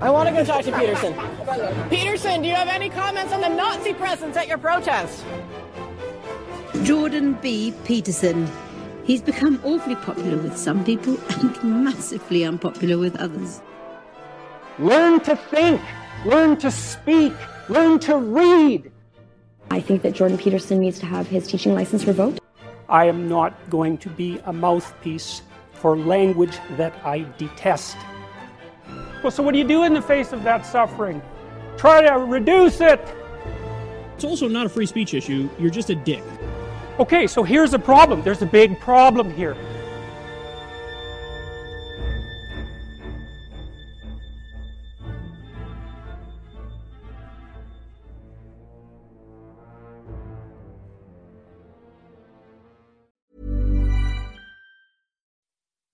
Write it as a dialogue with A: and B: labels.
A: I want to go talk to Peterson. Peterson, do you have any comments on the Nazi presence at your protest?
B: Jordan B. Peterson. He's become awfully popular with some people and massively unpopular with others.
A: Learn to think, learn to speak, learn to read.
C: I think that Jordan Peterson needs to have his teaching license revoked.
D: I am not going to be a mouthpiece for language that I detest. Well, so what do you do in the face of that suffering? Try to reduce it.
E: It's also not a free speech issue. You're just a dick.
D: Okay, so here's the problem. There's a big problem here.